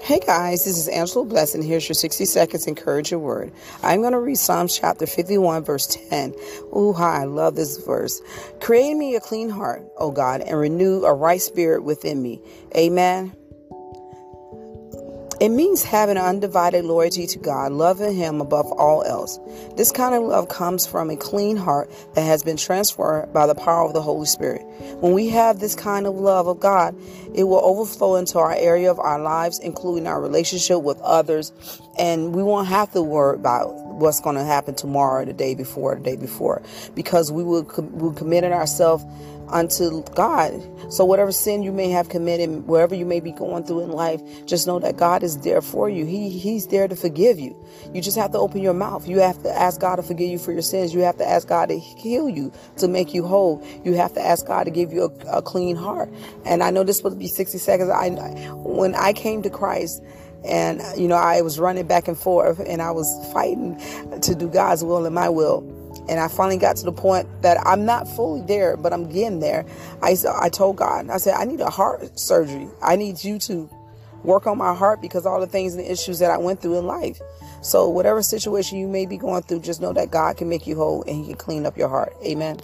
Hey guys, this is Angela Blessing. Here's your 60 seconds encourage your word. I'm going to read Psalms chapter 51, verse 10. Ooh, hi, I love this verse. Create me a clean heart, O God, and renew a right spirit within me. Amen. It means having undivided loyalty to God, loving Him above all else. This kind of love comes from a clean heart that has been transformed by the power of the Holy Spirit. When we have this kind of love of God, it will overflow into our area of our lives, including our relationship with others, and we won't have to worry about what's going to happen tomorrow, the day before, the day before, because we will we committed ourselves unto God. So whatever sin you may have committed, wherever you may be going through in life, just know that God is there for you. He He's there to forgive you. You just have to open your mouth. You have to ask God to forgive you for your sins. You have to ask God to heal you, to make you whole. You have to ask God to give you a, a clean heart. And I know this will be 60 seconds. I when I came to Christ, and you know I was running back and forth, and I was fighting to do God's will and my will and I finally got to the point that I'm not fully there, but I'm getting there. I, I told God, I said, I need a heart surgery. I need you to work on my heart because all the things and the issues that I went through in life. So, whatever situation you may be going through, just know that God can make you whole and He can clean up your heart. Amen.